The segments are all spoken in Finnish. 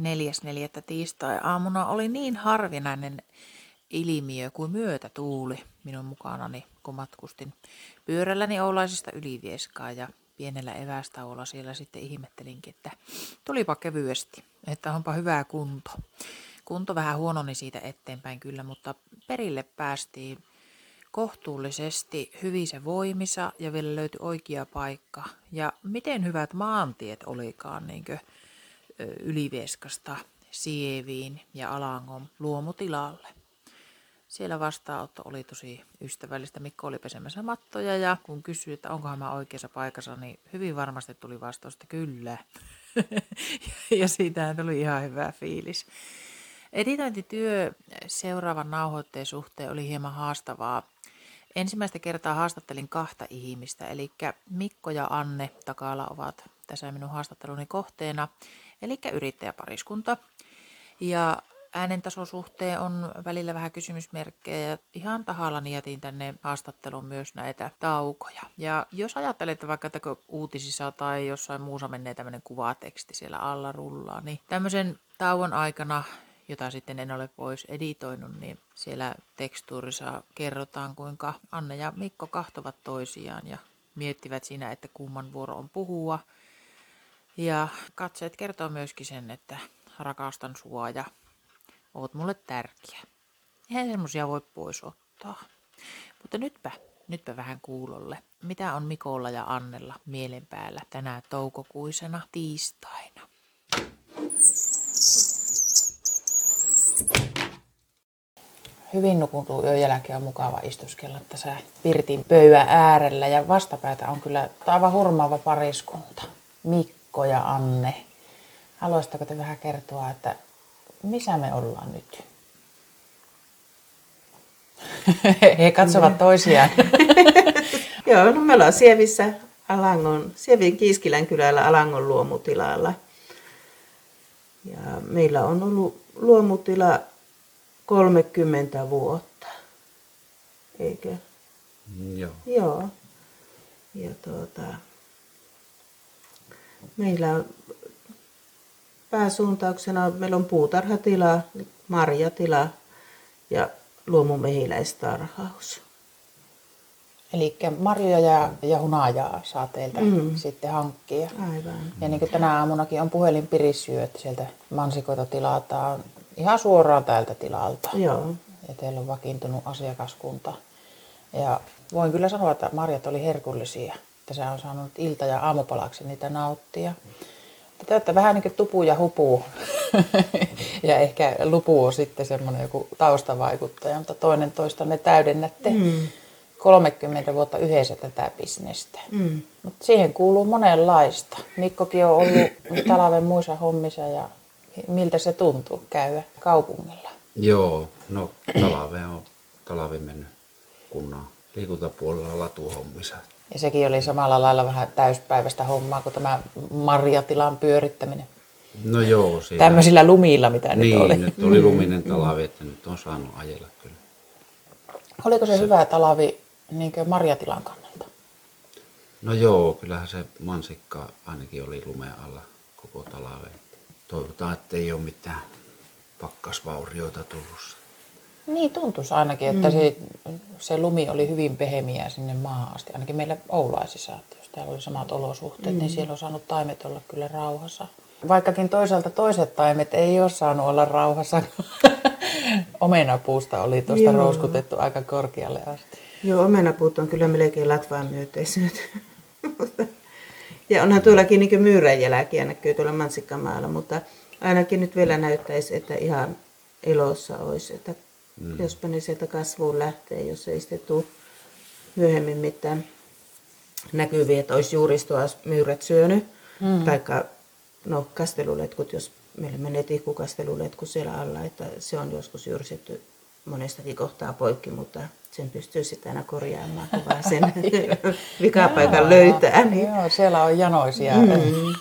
4.4. tiistai-aamuna oli niin harvinainen ilmiö kuin myötätuuli minun mukanani, kun matkustin pyörälläni Oulaisista Ylivieskaa ja pienellä evästauolla siellä sitten ihmettelinkin, että tulipa kevyesti, että onpa hyvää kunto. Kunto vähän huononi siitä eteenpäin kyllä, mutta perille päästiin kohtuullisesti hyvissä voimissa ja vielä löytyi oikea paikka. Ja miten hyvät maantiet olikaan niin Ylivieskasta Sieviin ja Alangon luomutilalle. Siellä vastaanotto oli tosi ystävällistä. Mikko oli pesemässä mattoja ja kun kysyi, että onkohan mä oikeassa paikassa, niin hyvin varmasti tuli vastaus, että kyllä. ja siitä tuli ihan hyvä fiilis. Editointityö seuraavan nauhoitteen suhteen oli hieman haastavaa. Ensimmäistä kertaa haastattelin kahta ihmistä, eli Mikko ja Anne Takala ovat tässä minun haastatteluni kohteena, eli yrittäjäpariskunta. Ja äänentasosuhteen on välillä vähän kysymysmerkkejä ja ihan tahallani jätin tänne haastatteluun myös näitä taukoja. Ja jos ajattelette vaikka, että uutisissa tai jossain muussa menee tämmöinen kuvateksti siellä alla rullaa, niin tämmöisen tauon aikana jota sitten en ole pois editoinut, niin siellä tekstuurissa kerrotaan, kuinka Anne ja Mikko kahtovat toisiaan ja miettivät siinä, että kumman vuoro on puhua. Ja katseet kertoo myöskin sen, että rakastan sua ja oot mulle tärkeä. Eihän semmosia voi pois ottaa. Mutta nytpä, nytpä vähän kuulolle. Mitä on Mikolla ja Annella mielen päällä tänä toukokuisena tiistaina? Hyvin nukuttu yön jälkeen on mukava istuskella tässä Pirtin pöydän äärellä ja vastapäätä on kyllä aivan hurmaava pariskunta. Mikko ja Anne. Haluaisitteko te vähän kertoa, että missä me ollaan nyt? He katsovat mm. toisiaan. Joo, no me ollaan Sievissä Alangon, Sievin Kiiskilän kylällä Alangon luomutilalla. Ja meillä on ollut luomutila 30 vuotta, eikö? Joo. Joo. Ja tuota, meillä on pääsuuntauksena, meillä on puutarhatila, marjatila ja luomumehiläistarhaus. Eli marjoja ja, ja hunajaa saa teiltä mm. sitten hankkia. Aivan. Ja niin kuin tänä aamunakin on puhelin pirissyy, että sieltä mansikoita tilataan ihan suoraan täältä tilalta. Joo. Ja teillä on vakiintunut asiakaskunta. Ja voin kyllä sanoa, että marjat oli herkullisia. Että se on saanut ilta- ja aamupalaksi niitä nauttia. Te olette vähän niin kuin tupu ja hupu. ja ehkä lupu on sitten semmoinen joku taustavaikuttaja, mutta toinen toista me täydennätte. Mm. 30 vuotta yhdessä tätä bisnestä. Mm. Mutta siihen kuuluu monenlaista. Mikkokin on ollut talven muissa hommissa ja miltä se tuntuu käydä kaupungilla? Joo, no talve on talvi mennyt kunnan liikuntapuolella latuhommissa. Ja sekin oli samalla lailla vähän täyspäiväistä hommaa kuin tämä marjatilan pyörittäminen. No joo. Siinä... Tämmöisillä lumilla, mitä niin, nyt oli. nyt oli luminen talavi, että nyt on saanut ajella kyllä. Oliko se, se... hyvä talavi niin marjatilan kannalta? No joo, kyllähän se mansikka ainakin oli lumeen alla koko talven toivotaan, että ei ole mitään pakkasvaurioita tullut. Niin tuntuisi ainakin, että mm. se, se lumi oli hyvin pehemiä sinne maahan asti. Ainakin meillä Oulaisissa, että jos täällä oli samat olosuhteet, niin mm. niin siellä on saanut taimet olla kyllä rauhassa. Vaikkakin toisaalta toiset taimet ei ole saanut olla rauhassa. Omenapuusta oli tuosta rouskutettu aika korkealle asti. Joo, omenapuut on kyllä melkein latvaan myöteiset. Ja onhan tuollakin niin myyrän jälkiä näkyy tuolla Mansikkamaalla, mutta ainakin nyt vielä näyttäisi, että ihan elossa olisi. Että mm. Jospa ne sieltä kasvuun lähtee, jos ei sitten tule myöhemmin mitään näkyviä, että olisi juuristoa myyrät syönyt. Mm. Taikka no, kasteluletkut, jos meillä menee tihkukasteluletku siellä alla, että se on joskus jyrsetty monestakin kohtaa poikki, mutta sen pystyy sitten aina korjaamaan, kun vaan sen vikapaikan löytää. Niin. Joo, siellä on janoisia mm.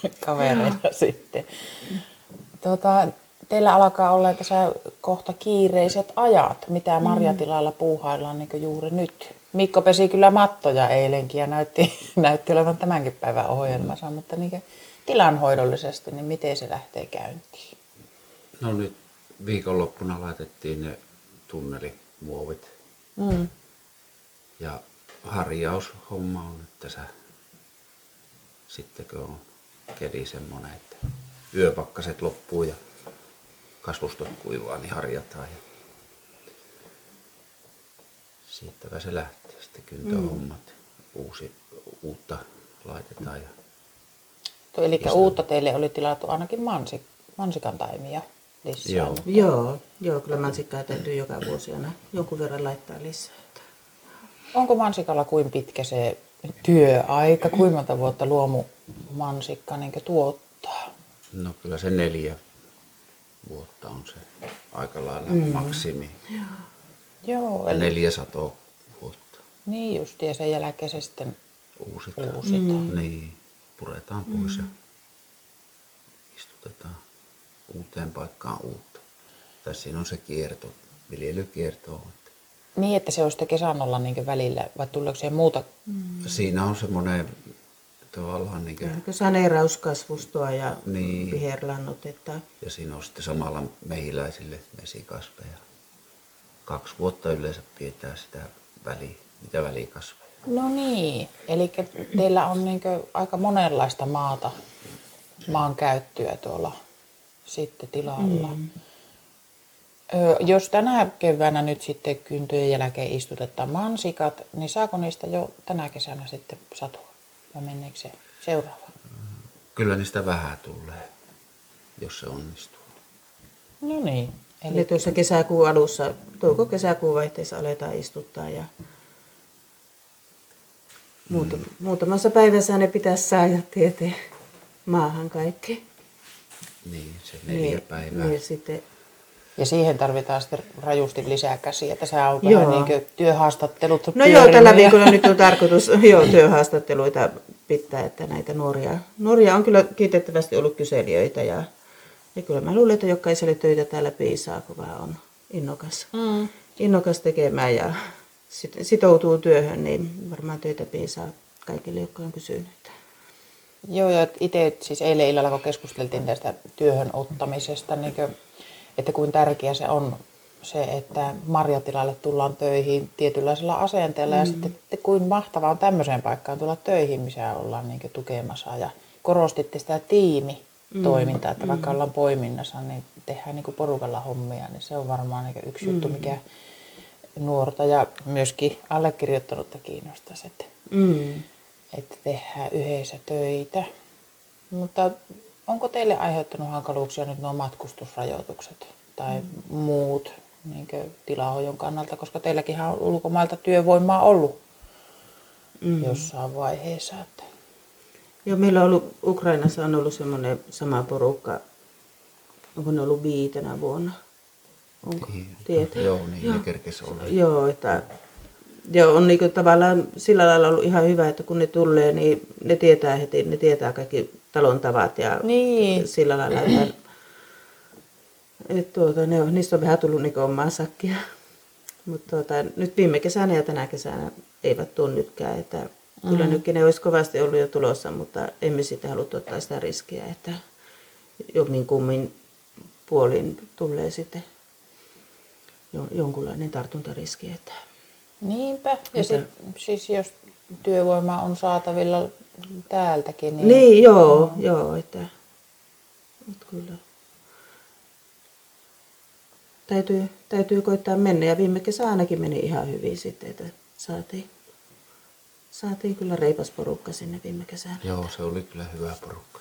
kavereita sitten. Tuota, teillä alkaa olla tässä kohta kiireiset ajat, mitä mm. marjatilalla puuhaillaan niin juuri nyt. Mikko pesi kyllä mattoja eilenkin ja näytti, näytti olevan tämänkin päivän ohjelmassa, mutta niin tilanhoidollisesti, niin miten se lähtee käyntiin? No nyt viikonloppuna laitettiin ne tunnelimuovit Mm. ja harjaushomma on nyt tässä sitten kun on keli semmoinen, että yöpakkaset loppuu ja kasvustot kuivaa, niin harjataan ja siitäpä se lähtee sitten kyntöhommat. Uusi, uutta laitetaan ja Eli uutta teille oli tilattu ainakin mansik, mansikan taimia lisää. Joo. Joo, joo, kyllä mansikkaa täytyy joka vuosi aina jonkun verran laittaa lisää. että- Onko mansikalla kuin pitkä se työaika? Kuinka monta vuotta luomu mansikka niin tuottaa? no kyllä se neljä vuotta on se aika lailla mm. maksimi. Joo, Ja eli neljä satoa vuotta niin just, ja sen jälkeen se sitten uusitaan. uusitaan. Niin, puretaan pois ja istutetaan uuteen paikkaan uutta. Tai siinä on se kierto, viljelykierto. Että Niin, että se on sitten kesän olla niin välillä, vai tuleeko siihen muuta? Siinä on semmoinen tavallaan niin kuin, saneerauskasvustoa ja Niin. viherlannotetta. ja siinä on sitten samalla mehiläisille mesikasveja. Kaksi vuotta yleensä pidetään sitä väli, mitä välikasveja. No niin, eli teillä on niin aika monenlaista maata, maan käyttöä tuolla sitten tilalla. Mm. Jos tänä keväänä nyt sitten kyntöjen jälkeen istutetaan mansikat, niin saako niistä jo tänä kesänä sitten satua? Vai menneekö se seuraava? Kyllä niistä vähän tulee, jos se onnistuu. No niin. Eli Eli, tuossa kesäkuun alussa, touko-kesäkuun vaihteessa aletaan istuttaa ja muuta, muutamassa päivässä ne pitäisi saada tieteen maahan kaikki. Niin, se neljä Niin, päivää. Niin, sitten, ja siihen tarvitaan sitten rajusti lisää käsiä. Tässä on Joo. vähän niin kuin työhaastattelut no joo, tällä viikolla nyt on tarkoitus joo, työhaastatteluita pitää, että näitä nuoria, nuoria on kyllä kiitettävästi ollut kyselijöitä ja, ja kyllä mä luulen, että jokaiselle töitä täällä piisaa, kun vaan on innokas, Mm. innokas tekemään ja sit, sitoutuu työhön, niin varmaan töitä piisaa kaikille, jotka on kysynyt. Joo, ja itse siis eilen illalla, kun keskusteltiin tästä työhön ottamisesta, niin kuin, että kuinka tärkeä se on se, että marjatilalle tullaan töihin tietynlaisella asenteella mm. ja sitten että kuin mahtavaa on tämmöiseen paikkaan tulla töihin, missä ollaan niin tukemassa ja korostitte sitä tiimitoimintaa, että vaikka ollaan poiminnassa, niin tehdään niin porukalla hommia, niin se on varmaan niin yksi juttu, mikä nuorta ja myöskin allekirjoittanutta kiinnostaisi, että Mm. että tehdään yhdessä töitä. Mutta onko teille aiheuttanut hankaluuksia nyt nuo matkustusrajoitukset tai mm. muut niin tilahojon kannalta, koska teilläkin on ulkomailta työvoimaa ollut mm. jossain vaiheessa. Että... Joo, meillä on ollut, Ukrainassa on ollut semmoinen sama porukka, onko ne ollut viitenä vuonna? Onko? Niin, Tietää. Joo, niin ne kerkes olla. Joo, että joo, on niinku tavallaan sillä lailla ollut ihan hyvä, että kun ne tulee, niin ne tietää heti, ne tietää kaikki talon tavat ja Niin. sillä lailla, että et tuota, ne on, niistä on vähän tullut niinku omaa sakkia. Mutta tuota, nyt viime kesänä ja tänä kesänä eivät tule nytkään, että kyllä nytkin ne olisi kovasti ollut jo tulossa, mutta emme sitten haluttu ottaa sitä riskiä, että jommin kummin puolin tulee sitten jo- jonkunlainen tartuntariski. Että Niinpä. Ja Mitä? sit, siis jos työvoima on saatavilla täältäkin, niin, niin, joo, joo, että, että kyllä. Täytyy, täytyy koittaa mennä ja viime kesä ainakin meni ihan hyvin sitten, että saatiin, saatiin kyllä reipas porukka sinne viime kesänä. Joo, se oli kyllä hyvä porukka.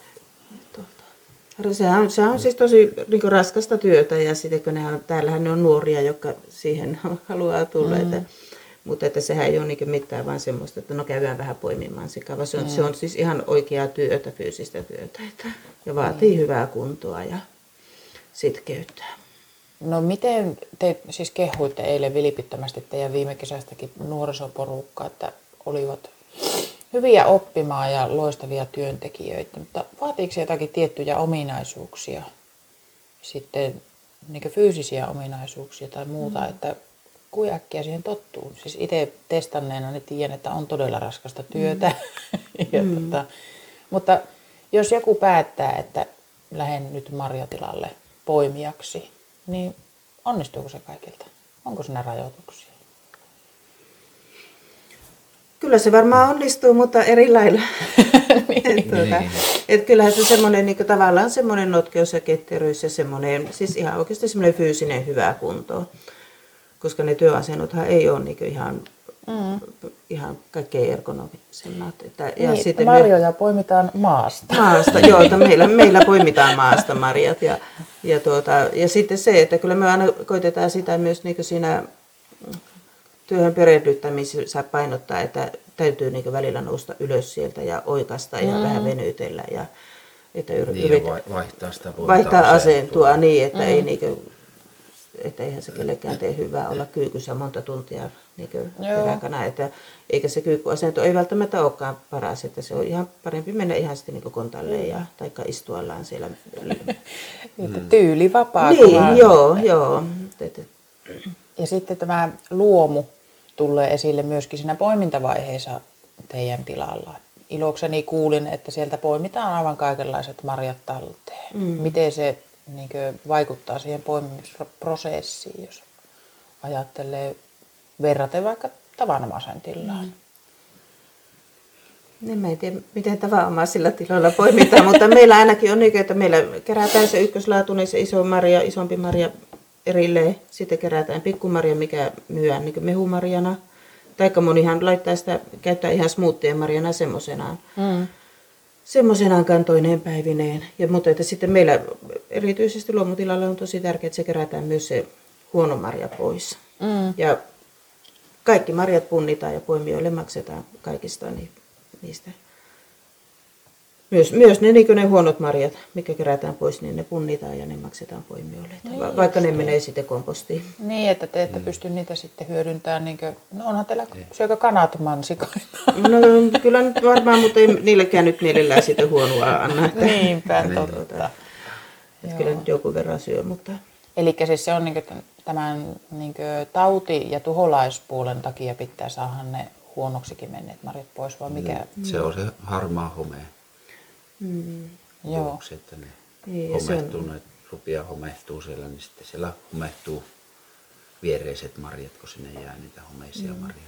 Tuota, sehän on, sehän on siis tosi niin raskasta työtä ja sitten kun ne on, täällähän ne on nuoria, jotka siihen haluaa tulla. Mm. Että, mutta että sehän ei ole niin mitään vaan semmoista, että no käydään vähän poimimaan sikaa, vaan se on, mm. se on siis ihan oikeaa työtä, fyysistä työtä. Että, ja vaatii mm. hyvää kuntoa ja sitkeyttä. No miten te siis kehuitte eilen vilpittömästi teidän viime kesästäkin nuorisoporukkaa, että olivat hyviä oppimaan ja loistavia työntekijöitä, mutta vaatiiko se jotakin tiettyjä ominaisuuksia, sitten niin fyysisiä ominaisuuksia tai muuta, mm. että kuin äkkiä siihen tottuu. Siis itse testanneena niin tiedän, että on todella raskasta työtä. Mm. ja tota, mutta jos joku päättää, että lähden nyt marjatilalle poimijaksi, niin onnistuuko se kaikilta? Onko siinä rajoituksia? Kyllä se varmaan onnistuu, mutta eri lailla. et, tuota, Niin. et kyllähän se semmoinen niin tavallaan semmoinen notkeus ja ketteryys ja semmoinen, siis ihan oikeasti semmoinen fyysinen hyvä kunto. Koska ne työasennothan ei ole niin ihan, mm. ihan kaikkein ergonomisemmat. Että, ja niin, sitten marjoja poimitaan maasta. maasta, joo, että meillä, meillä poimitaan maasta marjat. Ja, ja, tuota, ja sitten se, että kyllä me aina koitetaan sitä myös niin siinä työhön perehdyttämisessä painottaa, että täytyy niin välillä nousta ylös sieltä ja oikasta ja mm. vähän venytellä. Ja, että Niin, ja vai- vaihtaa sitä vaihtaa asentoa. asentua niin, että, mm. ei niinku, että eihän se kellekään tee hyvää olla kyykyssä monta tuntia peräkana. Että, eikä se kyykkyasento ei välttämättä olekaan paras, että se on ihan parempi mennä ihan sitten niinku kontalleen ja taikka istuallaan siellä. Että tyyli vapaa. niin, joo, joo. Ja sitten tämä luomu tulee esille myöskin siinä poimintavaiheessa teidän tilalla. Ilokseni kuulin, että sieltä poimitaan aivan kaikenlaiset marjat talteen. Mm. Miten se niin vaikuttaa siihen poimimisprosessiin, jos ajattelee verraten vaikka tavanomaisen tilaan? Mm. Niin mä en tiedä, miten tavanomaisilla tiloilla poimitaan, mutta meillä ainakin on niin, että meillä kerätään se ykköslaatuinen, se iso marja, isompi marja erilleen. Sitten kerätään pikkumarja, mikä myydään niin mehumarjana. Taikka monihan laittaa sitä, käyttää ihan smoothien marjana semmoisenaan. Mm. Semmoisenaan kantoineen päivineen. Ja, mutta että sitten meillä erityisesti luomutilalla on tosi tärkeää, että se kerätään myös se huono marja pois. Mm. Ja kaikki marjat punnitaan ja poimijoille maksetaan kaikista ni- niistä. Myös, myös ne, niin ne huonot marjat, mikä kerätään pois, niin ne punnitaan ja ne maksetaan poimijoille. Niin, Va- vaikka ne menee sitten kompostiin. Niin, että te ette pysty niitä sitten hyödyntämään. Niin kuin, no onhan teillä syökö kanat mansikoita? No kyllä nyt varmaan, mutta ei niillekään nyt mielellään sitten huonoa anna. Että, Niinpä, että, totta. tuota, että kyllä nyt joku verran syö, mutta Eli siis se on niin tämän niin tauti- ja tuholaispuolen takia pitää saada ne huonoksikin menneet marjat pois, vai mikä? Se on se harmaa home. Joo. Vuoksi, että ne Niin, ja se on- homehtuu, ne rupeaa homehtuu siellä, niin sitten siellä homehtuu viereiset marjat, kun sinne jää niitä homeisia marjoja.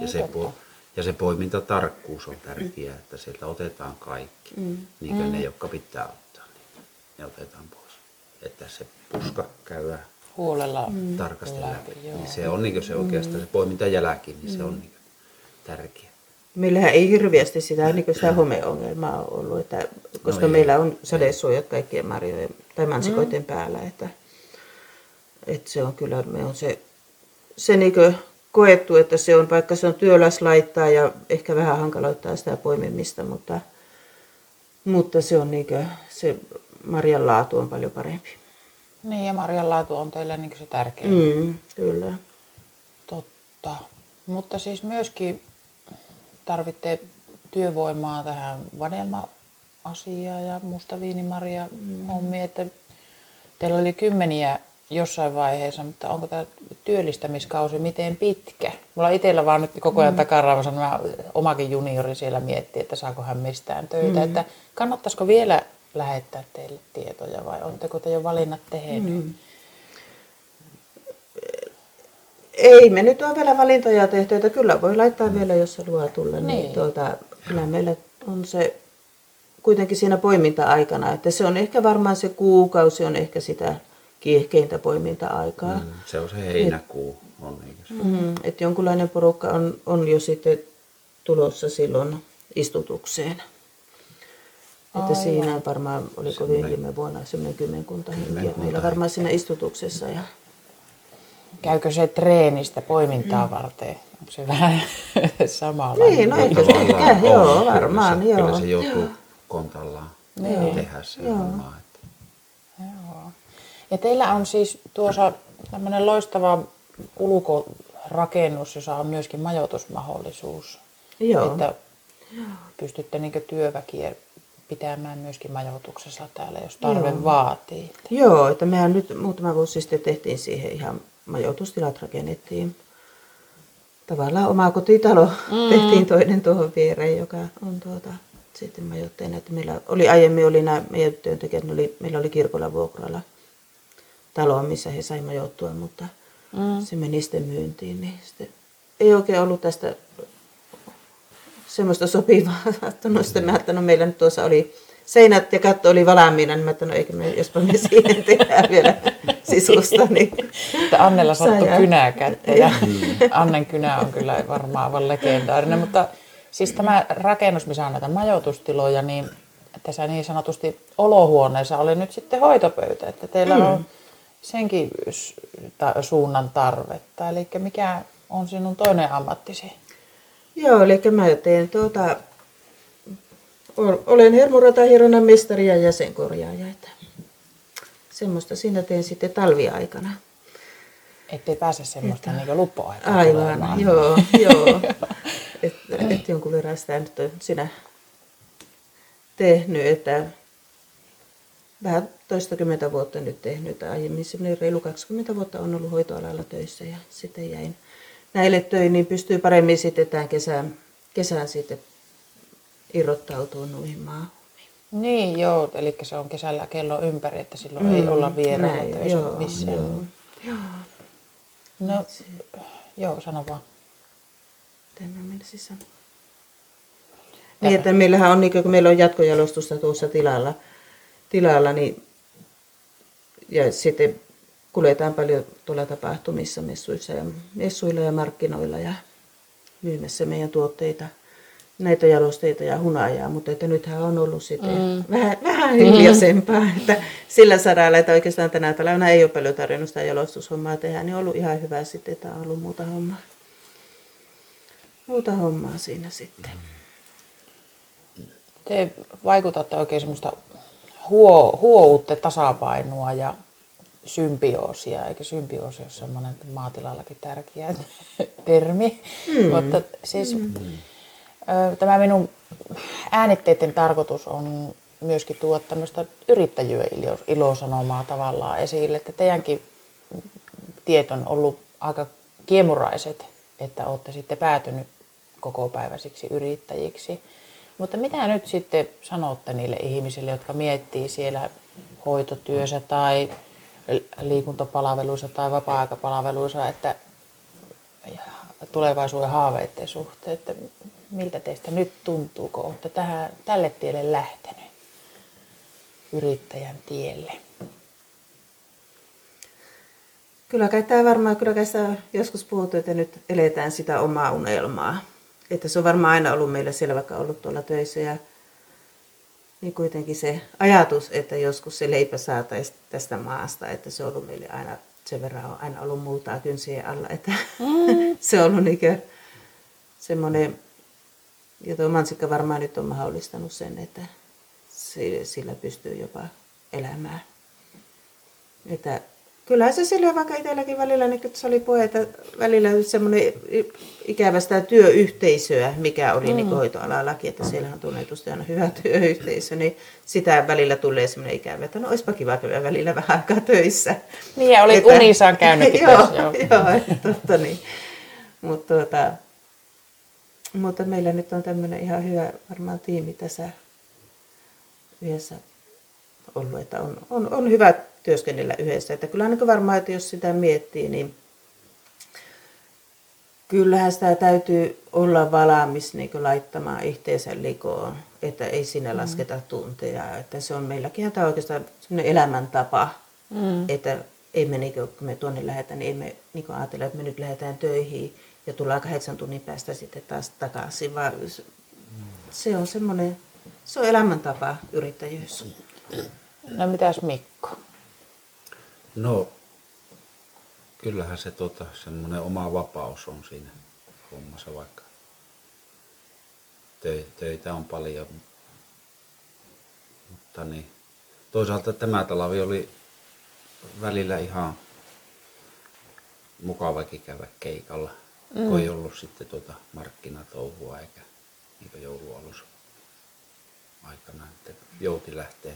Ja se, po, ja se poimintatarkkuus on tärkeää, että sieltä otetaan kaikki, niin kuin ne, jotka pitää ottaa, niin ne otetaan pois. Että se puska käydään Huolella tarkasti läpi. läpi, joo. Niin se on niin se oikeastaan se poimintajälki, niin se on niin tärkeä. Meillähän ei hirveästi sitä, niin sitä homeongelmaa ole ollut, että, koska No ei. meillä on sadesuojat kaikkien marjojen tai mansikoiden mm. päällä. Että, että se on kyllä, me on se, se niin koettu, että se on, vaikka se on työläs laittaa ja ehkä vähän hankaloittaa sitä poimimista, mutta, mutta se on niin kuin, se marjan laatu on paljon parempi. Niin, ja marjan laatu on teille niin se tärkein. Mm, kyllä. Totta. Mutta siis myöskin tarvitte työvoimaa tähän vadelma-asiaan ja mustaviinimaria hommia, että teillä oli kymmeniä jossain vaiheessa, mutta onko tämä työllistämiskausi miten pitkä? Mulla itsellä vaan nyt koko ajan mm. takaraavassa mä omakin juniori siellä miettii, että saako hän mistään töitä, mm. että kannattaisiko vielä lähettää teille tietoja vai oletteko te jo valinnat tehneet? Mm. Ei me nyt ole vielä valintoja tehty, että kyllä voi laittaa vielä, jos haluaa tulla. Niin. Niin. Tuota, kyllä meillä on se kuitenkin siinä poiminta-aikana, että se on ehkä varmaan se kuukausi on ehkä sitä kiihkeintä poiminta-aikaa. Mm, se on se heinäkuu. On, eikö se? Mm. Että jonkunlainen porukka on, on jo sitten tulossa silloin istutukseen. Että siinä varmaan, oliko viime vuonna semmoinen kymmenkunta henkiä meillä varmaan siinä istutuksessa. Ja, Käykö se treenistä poimintaa varten? Onko se vähän samalla? Niin, no eikö se on. joo, Kyllä varmaan, se, joo. Kyllä se joutuu kontallaan tehdä se homma. Että. Joo. Ja teillä on siis tuossa tämmöinen loistava ulkorakennus, jossa on myöskin majoitusmahdollisuus. Joo. Että pystytte niin työväkiä pitämään myöskin majoituksessa täällä, jos tarve Joo. vaatii. Joo, että mehän nyt muutama vuosi sitten tehtiin siihen ihan majoitustilat rakennettiin. Tavallaan oma kotitalo mm. tehtiin toinen tuohon viereen, joka on tuota, sitten majoitteena. Että meillä oli aiemmin oli nämä meidän työntekijät, ne oli, meillä oli kirkolla vuokralla taloon, missä he saivat majoittua, mutta mm. se meni sitten myyntiin. Niin sitten ei oikein ollut tästä semmoista sopivaa. No sitten mä ajattelin, no meillä nyt tuossa oli seinät ja katto oli valmiina, niin mä ajattelin, no eikö me, jospa me siihen tehdään vielä sisusta. Niin Että Annella sattui kynää kättä ja Annen kynä on kyllä varmaan aivan legendaarinen, mutta siis tämä rakennus, missä on näitä majoitustiloja, niin tässä niin sanotusti olohuoneessa oli nyt sitten hoitopöytä, että teillä on senkin ta- suunnan tarvetta. Eli mikä on sinun toinen ammattisi? Joo, eli mä teen tuota, ol- olen hermoratahironan mestari ja jäsenkorjaaja. Että semmoista siinä teen sitten talviaikana. Ettei pääse semmoista niin luppoaikaa Aivan, tulemaan. joo, joo. Et, et jonkun verran sitä nyt on sinä tehnyt, että vähän toistakymmentä vuotta nyt tehnyt. että Aiemmin semmoinen reilu 20 vuotta on ollut hoitoalalla töissä ja sitten jäin näille töihin, niin pystyy paremmin sitten tämän kesän, kesän sitten irrottautumaan noihin maahan. Niin, joo, eli se on kesällä kello ympäri, että silloin mm, ei olla vierailla näin, töissä joo, missään. joo. No, joo, sano vaan. Mitä mä menisin sanoa? Niin, että meillähän on, niin kun meillä on jatkojalostusta tuossa tilalla, tilalla niin, ja sitten kuljetaan paljon tuolla tapahtumissa, messuissa ja, messuilla ja markkinoilla ja myymässä meidän tuotteita, näitä jalosteita ja hunajaa, mutta että nythän on ollut sitten mm. vähän, vähän hiljaisempaa, että sillä saralla, että oikeastaan tänä talvena ei ole paljon tarvinnut sitä jalostushommaa tehdä, niin on ollut ihan hyvä sitten, että on ollut muuta hommaa muuta hommaa siinä sitten. Te vaikutatte oikein semmoista huo, huoutte tasapainoa ja symbioosia, eikä symbioosi ole semmoinen maatilallakin tärkeä termi. Mm. Mutta siis mm. Tämä minun äänitteiden tarkoitus on myöskin tuoda tämmöistä yrittäjyyden ilo- ilosanomaa tavallaan esille, että teidänkin tiet on ollut aika kiemuraiset, että olette sitten päätynyt kokopäiväisiksi yrittäjiksi. Mutta mitä nyt sitten sanotte niille ihmisille, jotka miettii siellä hoitotyössä tai liikuntapalveluissa tai vapaa-aikapalveluissa, että tulevaisuuden haaveiden suhteen, että miltä teistä nyt tuntuu, kun olette tähän, tälle tielle lähtenyt yrittäjän tielle? Kyllä kai tämä varmaan, kyllä kai sitä joskus puhuttu, että nyt eletään sitä omaa unelmaa. Että se on varmaan aina ollut meillä siellä, vaikka ollut tuolla töissä ja niin kuitenkin se ajatus, että joskus se leipä saataisiin tästä maasta, että se on ollut meille aina, sen verran on aina ollut multaa kynsien alla, että mm. se on ollut niin semmoinen, ja tuo mansikka varmaan nyt on mahdollistanut sen, että sillä pystyy jopa elämään. Että kyllähän se silleen vaikka itselläkin välillä, niin kun se oli puhe, että välillä semmoinen ikävä sitä työyhteisöä, mikä oli mm. niin hoitoalallakin, että siellä on tunnetusti aina hyvä työyhteisö, niin sitä välillä tulee semmoinen ikävä, että no olisipa kiva käydä välillä vähän aikaa töissä. Niin, ja oli Että- unissaan käynyt joo, joo. joo, että totta niin. Mutta, tuota, mutta meillä nyt on tämmöinen ihan hyvä varmaan tiimi tässä yhdessä ollut, että on, on, on hyvä työskennellä yhdessä. Että kyllä niin varmaan, että jos sitä miettii, niin kyllähän sitä täytyy olla valmis niin laittamaan itteensä likoon, että ei sinne lasketa tunteja. Että se on meilläkin tämä oikeastaan sellainen elämäntapa, mm. että ei me, niin kun me tuonne lähdetään, niin ei me niin ajatella, että me nyt lähdetään töihin ja tullaan kahdeksan tunnin päästä sitten taas takaisin, vaan se- on semmoinen, se on elämäntapa yrittäjyys. No mitäs Mikko? No, kyllähän se tota, semmoinen oma vapaus on siinä hommassa, vaikka tö, töitä on paljon. Mutta niin, toisaalta tämä talvi oli välillä ihan mukavakin käydä keikalla, mm. kun ei ollut sitten tuota markkinatouhua eikä niin joulualus aikana, että jouti lähteä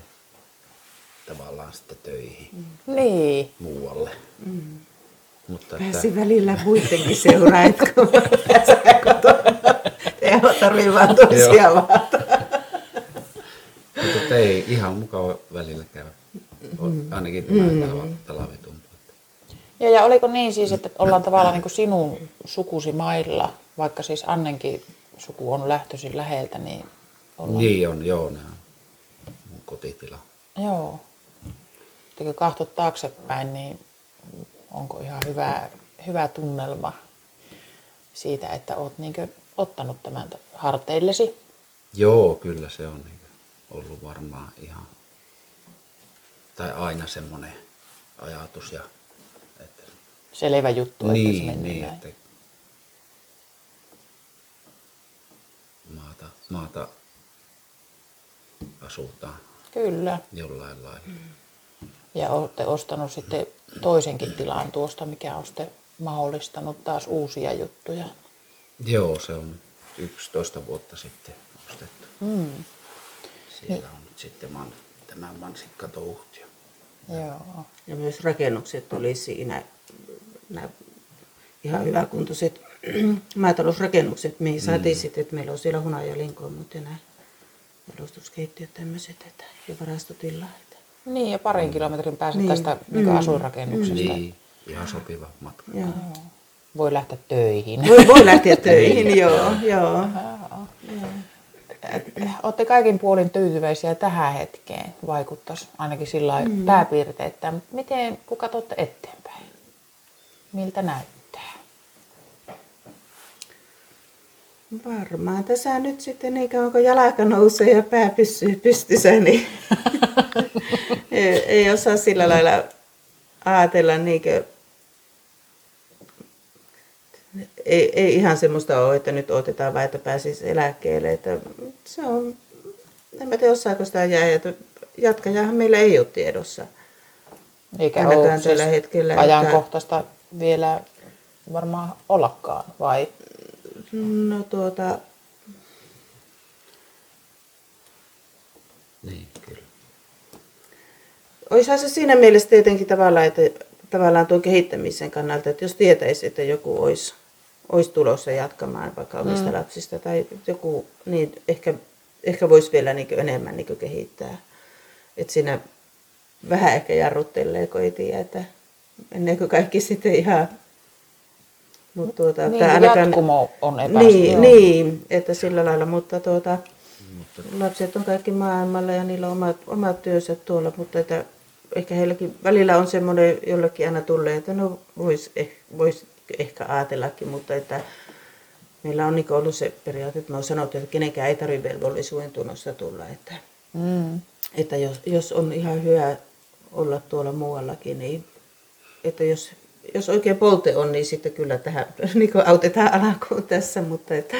tavallaan sitten töihin Niin. muualle. Mm. Mutta että, Pääsi välillä muidenkin seuraa, että kun pääsee kotona. Ei tarvitse vaan toisia vaata. mutta että ei ihan mukava välillä käydä. Mm. Ainakin tämä mm. talvitu. Ja, ja oliko niin siis, että ollaan tavallaan niin kuin sinun sukusi mailla, vaikka siis Annenkin suku on lähtöisin läheltä, niin ollaan... Niin on, joo, ne on mun kotitila. Joo. Mutta kun katsot taaksepäin, niin onko ihan hyvä, hyvä tunnelma siitä, että olet niin ottanut tämän harteillesi? Joo, kyllä se on niin ollut varmaan ihan, tai aina semmoinen ajatus. Ja, Selvä juttu, että se niin, menee niin näin. että maata, maata asutaan Kyllä. jollain lailla. Ja olette ostanut sitten toisenkin tilan tuosta, mikä on sitten mahdollistanut taas uusia juttuja. Joo, se on 11 vuotta sitten ostettu. Mm. Siellä on nyt sitten man, tämä mansikkatouhut. ja- Joo. Ja myös rakennukset oli siinä, nämä ihan hyväkuntoiset maatalousrakennukset, mihin saatiin sitten, että meillä on siellä hunaja linkoa, mutta nämä jalostuskeittiöt tämmöiset, että, ja varastotila. Että. Niin, ja parin kilometrin päässä Niin. tästä niin Mm. asuinrakennuksesta. Niin, ihan sopiva matka. Joo. Voi lähteä töihin. Voi, voi lähteä töihin, joo, joo. Olette kaikin puolin tyytyväisiä tähän hetkeen, vaikuttaisi ainakin sillä mm. pääpiirteitä. Mutta miten, kun katsotte eteenpäin, miltä näyttää? Varmaan tässä nyt sitten niin kauan kun jalka nousee ja pää pysyy pystyssä, niin ei, ei osaa sillä lailla ajatella niin kuin, ei, ei ihan semmoista ole, että nyt otetaan vai että pääsisi eläkkeelle. Että se on, en mä tiedä osaako sitä jää, että jatkajahan meillä ei ole tiedossa. Eikä Ainakaan ole siis hetkellä, että- ajankohtaista vielä varmaan ollakaan, vai? No tuota, Niin, kyllä. Olisihan se siinä mielessä tietenkin tavallaan, että tavallaan tuon kehittämisen kannalta, että jos tietäisi, että joku olisi, olisi tulossa jatkamaan vaikka omista mm. lapsista tai joku, niin ehkä, ehkä voisi vielä niin enemmän niin kehittää. Että siinä vähän ehkä jarruttelee, kun ei tiedä, että menneekö kaikki sitten ihan... Mutta tuota, Niin, ainakaan- jatkumo on epäselvä. Niin, niin, että sillä lailla, mutta tuota, Mutta lapset on kaikki maailmalla ja niillä on omat, omat työnsä tuolla, mutta että ehkä heilläkin välillä on semmoinen jollekin aina tulee, että no voisi eh, vois ehkä ajatellakin, mutta että meillä on niin ollut se periaate, että me on sanottu, että kenenkään ei tarvitse velvollisuuden tunnossa tulla, että, Mm. että jos, jos on ihan hyvä olla tuolla muuallakin, niin että jos, jos oikein polte on, niin sitten kyllä tähän niin autetaan alkuun tässä, mutta että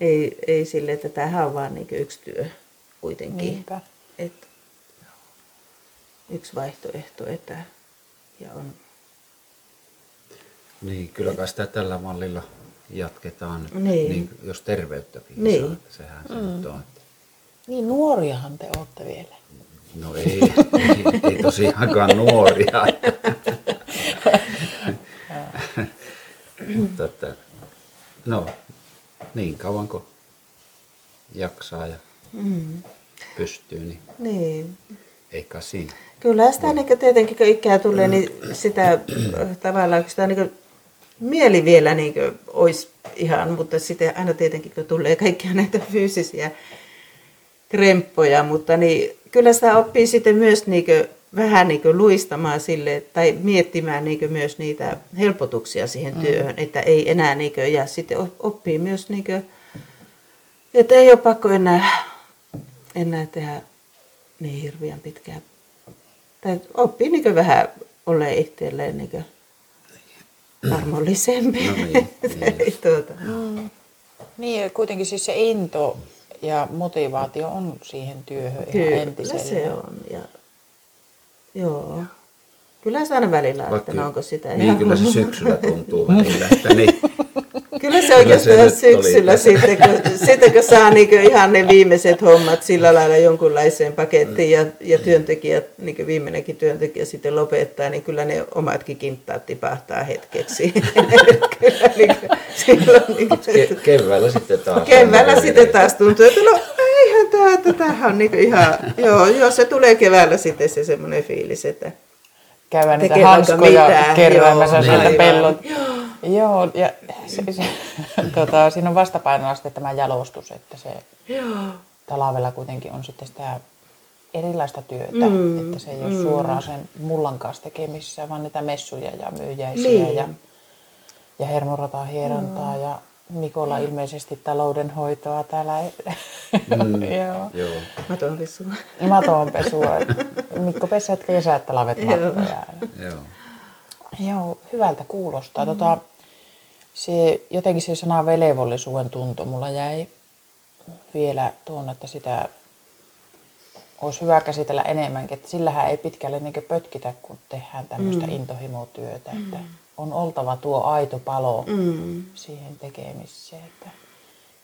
ei, ei sille, että tämähän on vaan niin yksi työ kuitenkin. Niinpä. Että yksi vaihtoehto, että ja on, niin, kyllä kai sitä tällä mallilla jatketaan, Niin. niin, jos terveyttäkin Niin. saa. että Sehän se nyt on. Että, Niin nuoriahan te olette vielä. no ei, ei, ei tosiaankaan nuoria. Mutta että, no, niin kauan kuin jaksaa ja mm, pystyy, niin niin. ei kai siinä. Kyllä sitä niin tietenkin kun ikää tulee, niin sitä äh, tavallaan sitä niin mieli vielä niin olisi ihan, mutta sitten aina tietenkin kun tulee kaikkia näitä fyysisiä kremppoja, mutta niin kyllä sitä oppii sitten myös niin vähän niin luistamaan sille tai miettimään niin myös niitä helpotuksia siihen työhön, että ei enää niin ja sitten op- oppii myös niin kuin, että ei ole pakko enää, enää tehdä niin hirveän pitkää tai oppii niin vähän ole itselleen niin armollisempi. No niin, niin tuota. Niin, ja kuitenkin siis se into ja motivaatio on siihen työhön ihan entisellä. se on. Ja, joo. Kyllä se aina välillä, että no onko sitä niin, ihan kyllä se syksyllä tuntuu välillä, että niin, Kyllä se Kyllä oikeastaan se nyt syksyllä sitten kun, sitten, kun saa niin ihan ne viimeiset hommat sillä lailla jonkunlaiseen pakettiin ja, ja työntekijät, niin viimeinenkin työntekijä sitten lopettaa, niin kyllä ne omatkin kinttaat tipahtaa hetkeksi. kyllä niin kuin, silloin niin kuin, ke- keväällä sitten taas. Keväällä sitten taas tuntuu, että no eihän tämä, että tämähän on niin ihan, joo, joo, se tulee keväällä sitten se semmoinen fiilis, että käydä niitä hanskoja keräämässä joo, sieltä aivan. pellot. Joo, ja se, se, tota, siinä on vastapainona sitten tämä jalostus, että se Joo. talvella kuitenkin on sitten sitä erilaista työtä, mm, että se ei ole mm. suoraan sen mullan kanssa tekemissä, vaan niitä messuja ja myyjäisiä Niin. ja, ja hermorataa hierontaa ja Mikolla ilmeisesti taloudenhoitoa täällä. Mm. Joo. Joo. Matonpesua. Matonpesua. Mikko pesät kesät talvet mattoja. Joo. Joo, hyvältä kuulostaa. Mm. Tota, se, jotenkin se sana velevollisuuden tunto mulla jäi vielä tuonne, että sitä olisi hyvä käsitellä enemmänkin. Että sillähän ei pitkälle niin pötkitä, kun tehdään tämmöistä mm. intohimotyötä. Että on oltava tuo aito palo Mm. siihen tekemiseen. Että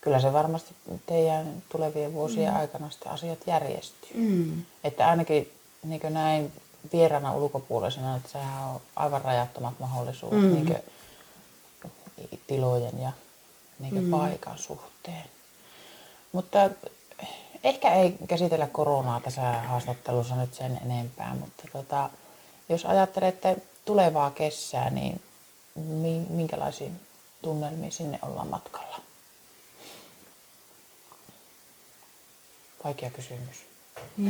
kyllä se varmasti teidän tulevien vuosien aikana sitten asiat järjestyy. Mm. Että ainakin niin näin vieraana ulkopuolisena, että sehän on aivan rajattomat mahdollisuudet mm. niin tilojen ja niin mm. paikan suhteen. Mutta ehkä ei käsitellä koronaa tässä haastattelussa nyt sen enempää, mutta tota, jos ajattelette tulevaa kesää, niin mi- minkälaisiin tunnelmiin sinne ollaan matkalla? Vaikea kysymys.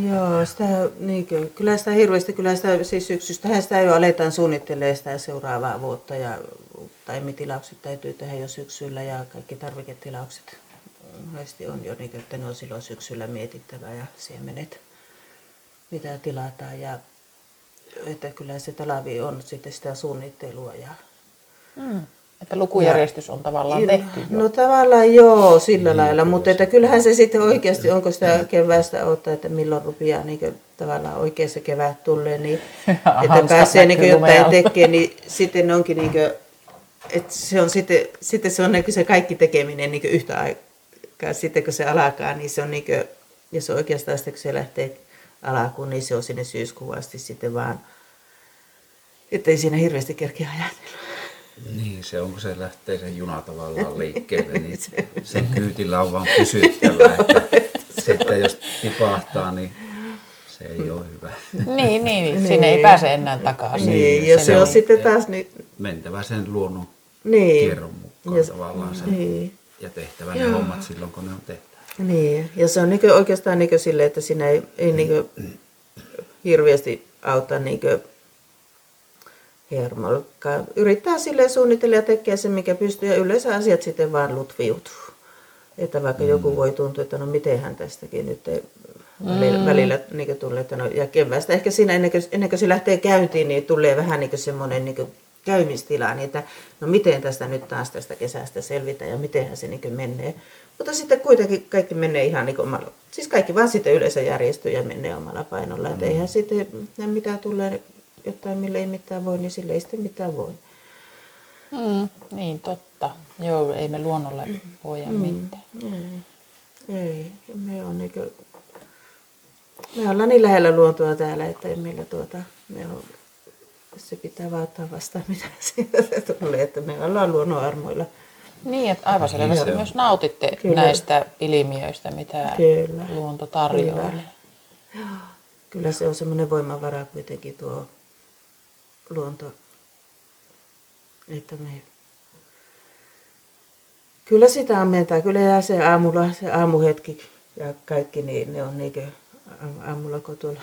Joo, sitä, niin kuin, kyllä sitä hirveästi, kyllä sitä siis syksystähän sitä jo aletaan suunnittelemaan sitä seuraavaa vuotta ja taimitilaukset täytyy tehdä jo syksyllä ja kaikki tarviketilaukset monesti on jo niin, että ne on silloin syksyllä mietittävä ja siemenet, mitä tilataan ja että kyllä se talavi on sitten sitä suunnittelua ja Mm. Että lukujärjestys on tavallaan tehty jo. No tavallaan joo, sillä lailla, mutta että kyllähän se sitten oikeasti, onko sitä keväästä ottaa, että milloin rupeaa niin tavallaan oikein se kevät tulee, niin että pääsee niin näkyy jotain tekemään, niin sitten onkin niin kuin, että se on sitten, sitten se on niin se kaikki tekeminen niin yhtä aikaa, sitten kun se alkaa, niin se on niin kuin, ja se oikeastaan sitten kun se lähtee alkuun, niin se on sinne syyskuun asti sitten vaan, että ei siinä hirveästi kerkeä ajatella. Niin, se on, kun se lähtee sen juna tavallaan liikkeelle, niin sen kyytillä on vaan pysyttävä. Että sitten jos tipahtaa, niin se ei ole hyvä. Niin, niin, sinne ei pääse enää takaisin. Niin, ja se on on- sitten taas niin, Mentävä sen luonnon niin. kierron mukaan Ja- tavallaan sen, Niin. ja tehtävä ne hommat silloin, kun ne on tehtävä. Niin, ja se on niin oikeastaan niin silleen, että siinä ei, ei niin hirveästi auta niin hermolkaa. Yrittää sille suunnitella ja tekee se, mikä pystyy, ja yleensä asiat sitten vaan lutviutuu. Että vaikka mm. joku voi tuntua, että no mitenhän tästäkin nyt ei välillä, välillä niin tulee, että no, ja keväästä ehkä siinä ennen kuin, ennen kuin se lähtee käyntiin, niin tulee vähän niin semmoinen niin käymistila, niin että no miten tästä nyt taas tästä kesästä selvitään ja mitenhän se niin menee. Mutta sitten kuitenkin kaikki menee ihan niin kuin omalla, siis kaikki vaan sitten yleensä järjestyy ja menee omalla painolla. Että eihän sitten, ja mitä tulee jotain, mille ei mitään voi, niin sille ei sitten mitään voi. Mm, niin, totta. Joo, ei me luonnolle voida mm. mitään. Ei, ei. Me, on niin kuin, me ollaan niin lähellä luontoa täällä, että ei meillä tuota, me on, se pitää vaan ottaa vastaan, mitä sieltä tulee, että me ollaan luonnon armoilla. Niin, että aivan selvästi se on. myös nautitte Kyllä. näistä ilmiöistä, mitä Kyllä. luonto tarjoaa. Kyllä. Kyllä se on semmoinen voimavara kuitenkin tuo luonto, että me Kyllä sitä ammentaa, kyllä ja se aamulla, se aamuhetki ja kaikki, niin ne on niinkö aam- aamulla, kun tuolla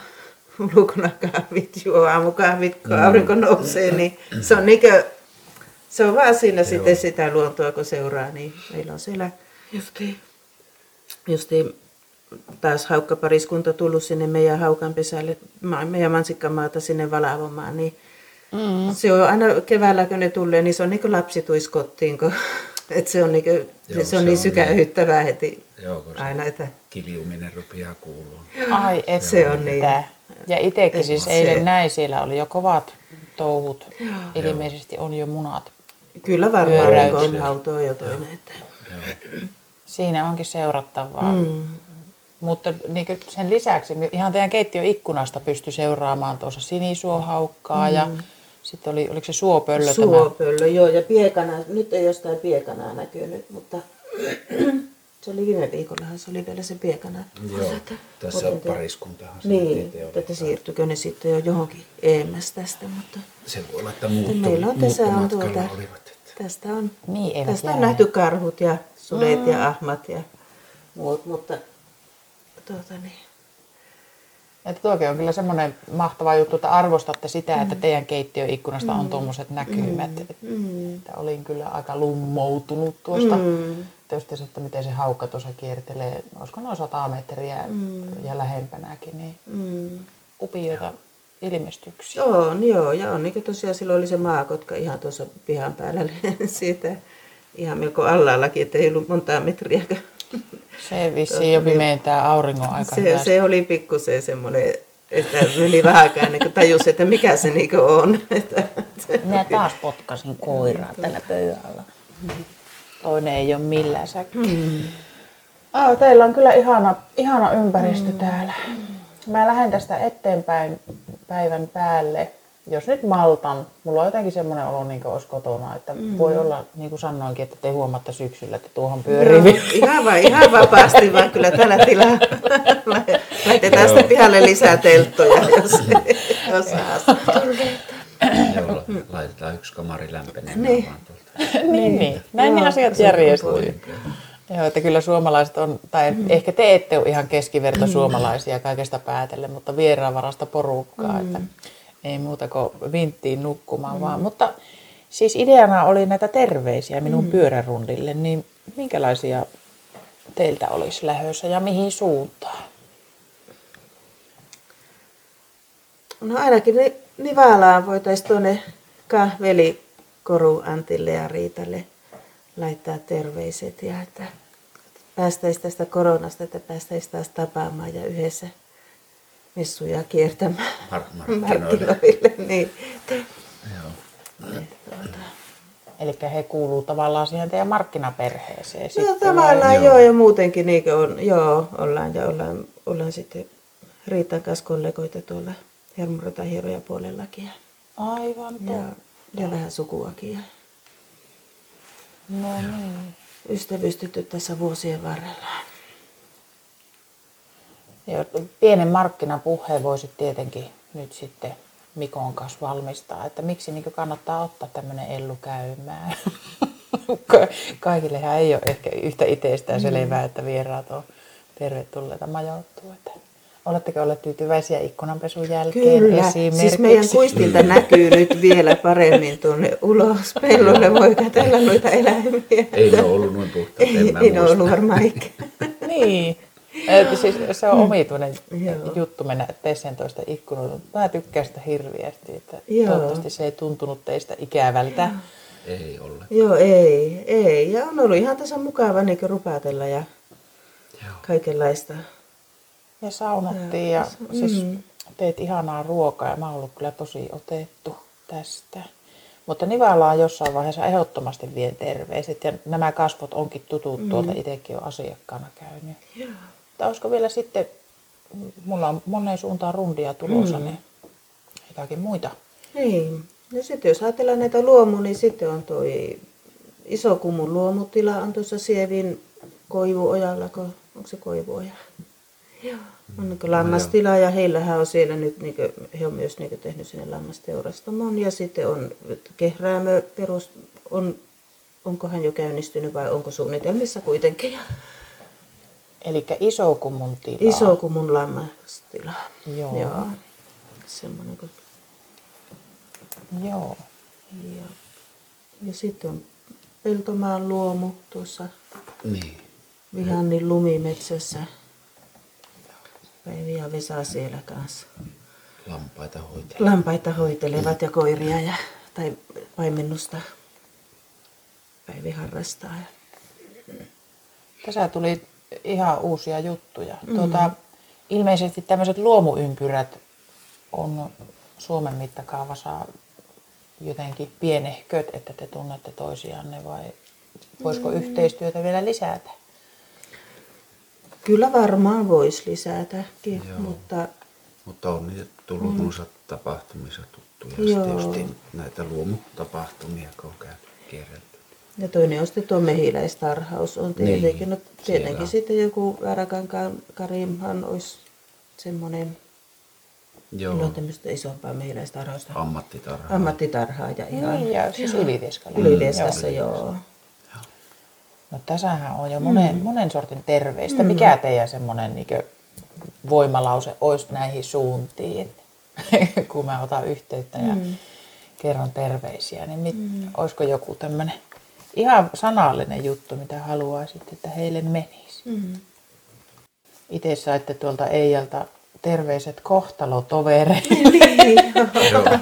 ulkona kahvit juo, aamukahvit, kun aurinko nousee, niin se on niinkö, se on vaan siinä sitten sitä luontoa, kun seuraa, niin meillä on siellä justiin, justiin taas haukkapariskunta tullut sinne meidän haukanpesälle, meidän mansikkamaata sinne valavomaan, niin mm. se on aina keväällä, kun ne tulee, niin se on niin kuin lapsi tuisi kotiin, kun, että se on, niin kuin, Joo, se on se niin on sykähyttävää heti Joo, kun se aina, että kiljuminen rupeaa kuulua. Ai, et Se on niin. Tää. Ja itsekin siis Se- eilen näin, siellä oli jo kovat touhut. Ilmeisesti on jo munat. kyllä varmaan niin on autoa jo toinen. Että. Siinä onkin seurattavaa. Mm. Mutta niin sen lisäksi niin ihan teidän keittiön ikkunasta pystyi seuraamaan tuossa sinisuohaukkaa mm. ja sitten oli, oliko se suopöllö tämä? Suopöllö, joo, ja piekana, nyt ei jostain piekanaa näkynyt, mutta Se oli viime viikollahan, se oli vielä se piekana. Joo, tässä te- pariskuntahan se Niin, että siirtyykö ne sitten jo johonkin EMS tästä, mutta Se voi olla, että muuttu, meillä on tässä on tuota, olivat. Että. tästä on, Niin, tästä on nähty karhut ja sudet ja ahmat ja muut, mutta tuota niin. Että tuokin on kyllä semmoinen mahtava juttu, että arvostatte sitä, että teidän keittiöikkunasta on tuommoiset näkymät. Mm. Että olin kyllä aika lummoutunut tuosta. Mm. Tietysti sitten, miten se haukka tuossa kiertelee, olisiko noin 100 metriä ja lähempänäkin, niin Mm. upioita ilmestyksiä. On, joo, ja on niin tosiaan silloin oli se maakotka ihan tuossa pihan päällä siitä ihan melko allaallakin, että ei ollut montaa metriäkään. Se vissiin jo pimeentää auringon aika Se, se oli pikkusen semmoinen, että meni vähän aikaa ennen kuin tajusi, että mikä se niinku on. Minä taas potkasin koiraa tällä pöydällä. Toinen ei ole millään säkki. Mm. Oh, teillä on kyllä ihana, ihana ympäristö mm. täällä. Mä lähden tästä eteenpäin päivän päälle. Jos nyt maltan, mulla on jotenkin semmoinen olo, niin kuin olisi kotona, että mm. voi olla, niin kuin sanoinkin, että te huomaatte syksyllä, että tuohon pyörii. Joo, ihan, va, ihan vapaasti vaan kyllä tällä tilaa. Laitetaan sitten pihalle lisää telttoja, jos, jos saa. Joo, laitetaan yksi kamari lämpenemään Niin. vaan tuolta. niin, niin. Näin ne Joo, asiat järjestyy. Joo, että kyllä suomalaiset on, tai mm. ehkä te ette ole ihan keskiverto suomalaisia kaikesta päätellen, mutta vieraanvarasta porukkaa, mm. että ei muuta kuin vinttiin nukkumaan mm. vaan. Mutta siis ideana oli näitä terveisiä minun mm. pyörärundille, niin minkälaisia teiltä olisi lähössä ja mihin suuntaan? No ainakin ni, Nivalaan voitaisiin tuonne kahveli Koru Antille ja Riitalle laittaa terveiset ja että päästäisiin tästä koronasta, että päästäisiin taas tapaamaan ja yhdessä messuja kiertämään Mar- markkinoille. markkinoille. Niin. Joo. Eli he kuuluu tavallaan siihen teidän markkinaperheeseen. No sitten vai? tavallaan Joo. joo. ja muutenkin niin on, joo, ollaan ja ollaan, ollaan sitten Riitan kanssa kollegoita tuolla Hermurata hieroja puolellakin ja, Aivan ja, ja vähän sukuakin ja No niin. ystävystytty tässä vuosien varrella. Joo, pienen markkinapuheen voisit tietenkin nyt sitten Mikon kanssa valmistaa, että miksi niin kannattaa ottaa tämmöinen Ellu käymään. Ka- Kaikillehän ei ole ehkä yhtä itsestään selvää, että vieraat on tervetulleita majoittua. Että oletteko olleet tyytyväisiä ikkunanpesun jälkeen Kyllä, esimerkiksi? siis meidän kuistilta näkyy nyt vielä paremmin tuonne ulos pellolle. Voi katsella noita eläimiä. Ei ne ollut noin puhtaat, en Ei, mä ei ne muista. ollut varmaan ikään. Niin. Et siis se on omituinen Joo. juttu mennä Tessen toista ikkunoilta. Mä tykkään sitä hirviästi, että Joo. toivottavasti se ei tuntunut teistä ikävältä. Ei ole. Joo, ei, ei. Ja on ollut ihan tässä mukava niin rupatella ja Joo. kaikenlaista. Ja saunottiin ja siis teit ihanaa ruokaa ja mä oon ollut kyllä tosi otettu tästä. Mutta Nivalaan jossain vaiheessa ehdottomasti vien terveiset ja nämä kasvot onkin tutut tuolta, itsekin on asiakkaana käynyt. Joo. Mutta olisiko vielä sitten, mulla on moneen suuntaan rundia tulossa, niin jotakin muita. Niin. Ja sitten jos ajatellaan näitä luomu, niin sitten on toi iso kumun luomutila on tuossa Sievin Koivuojalla, kun, onko se Koivuoja? Joo. On niin lammastila ja heillähän on siellä nyt, niin kuin, he on myös niin tehnyt sinne lammasteurastamon ja sitten on kehräämö perus, on, onkohan jo käynnistynyt vai onko suunnitelmissa kuitenkin. Eli iso kummun tila. Iso kumun lammastila. Joo. Joo. Semmoinen kuin Joo. Ja, ja sitten on Peltomaan luomu tuossa Niin. Vihannin lumimetsässä. Päivi ja Vesa siellä kanssa. Lampaita hoitaa. Lampaita hoitelevat ja koiria ja, tai paimennusta Päivi harrastaa. Tässä tuli ihan uusia juttuja. Mm. Tuota, ilmeisesti tämmöiset luomuympyrät on Suomen mittakaavassa jotenkin pienehköt, että te tunnette toisianne vai voisiko mm. yhteistyötä vielä lisätä? Kyllä varmaan voisi lisätäkin, Joo. mutta Mutta on niitä tullut mm. noissa tapahtumissa tuttuja. Joo. Sitten just näitä luomutapahtumia, kun on käyty kierrelty. Ja toinen on sitten tuo mehiläistarhaus on tietenkin. Niin, no, tietenkin siellä. sitten joku Väräkankaan Karimhan olisi semmoinen, Joo, Joo. on tämmöistä isompaa mehiläistarhausta. ammattitarha. Ammattitarhaa ja ihan Niin, ja siis Ylivieskalla. Ylivieskassa, joo. No tässähän on jo monen, mm. monen sortin terveistä. Mm. Mikä teidän semmoinen niin voimalause olisi näihin suuntiin? kun mä otan yhteyttä ja mm. kerron terveisiä, niin mit, mm. olisiko joku tämmöinen ihan sanallinen juttu, mitä haluaisit, että heille menisi? Mm. Itse saitte tuolta Eijalta terveiset kohtalotovereille. Niin, Joo.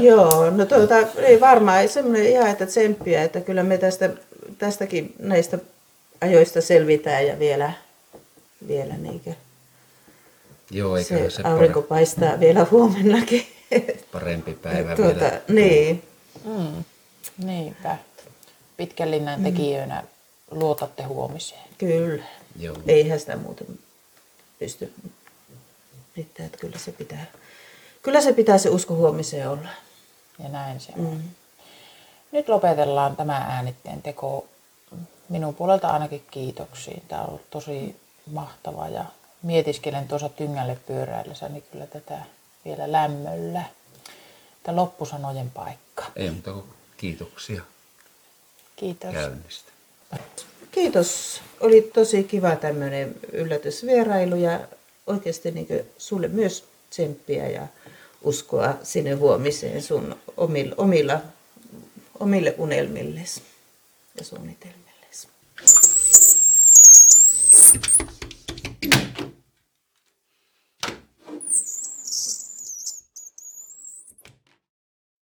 Joo, no tuota, ei varmaan semmoinen ihan, että tsemppiä, että kyllä me tästä, tästäkin näistä ajoista selvitään ja vielä, vielä niinkö. Joo, eikä Se, se, aurinko pare- paistaa vielä huomennakin. parempi päivä tuota, vielä. niin, Mm. Niinpä. Pitkän linjan tekijöinä luotatte huomiseen. kyllä. Joo. Eihän sitä muuten pysty mitään, että kyllä se pitää, kyllä se pitää se usko huomiseen olla. Ja näin se on. Nyt lopetellaan tämä äänitteen teko. Minun puolelta ainakin kiitoksia. Tämä on ollut tosi mahtava ja mietiskelen tuossa tyngälle pyöräillessä, niin kyllä tätä vielä lämmöllä. Tämä loppusanojen paikka. Ei muuta kuin kiitoksia Kiitos. käynnistä. Kiitos. Oli tosi kiva tämmöinen yllätysvierailu ja oikeasti niin sulle myös tsemppiä ja uskoa sinne huomiseen sun omilla, omilla, omille unelmillesi ja suunnitelmillesi.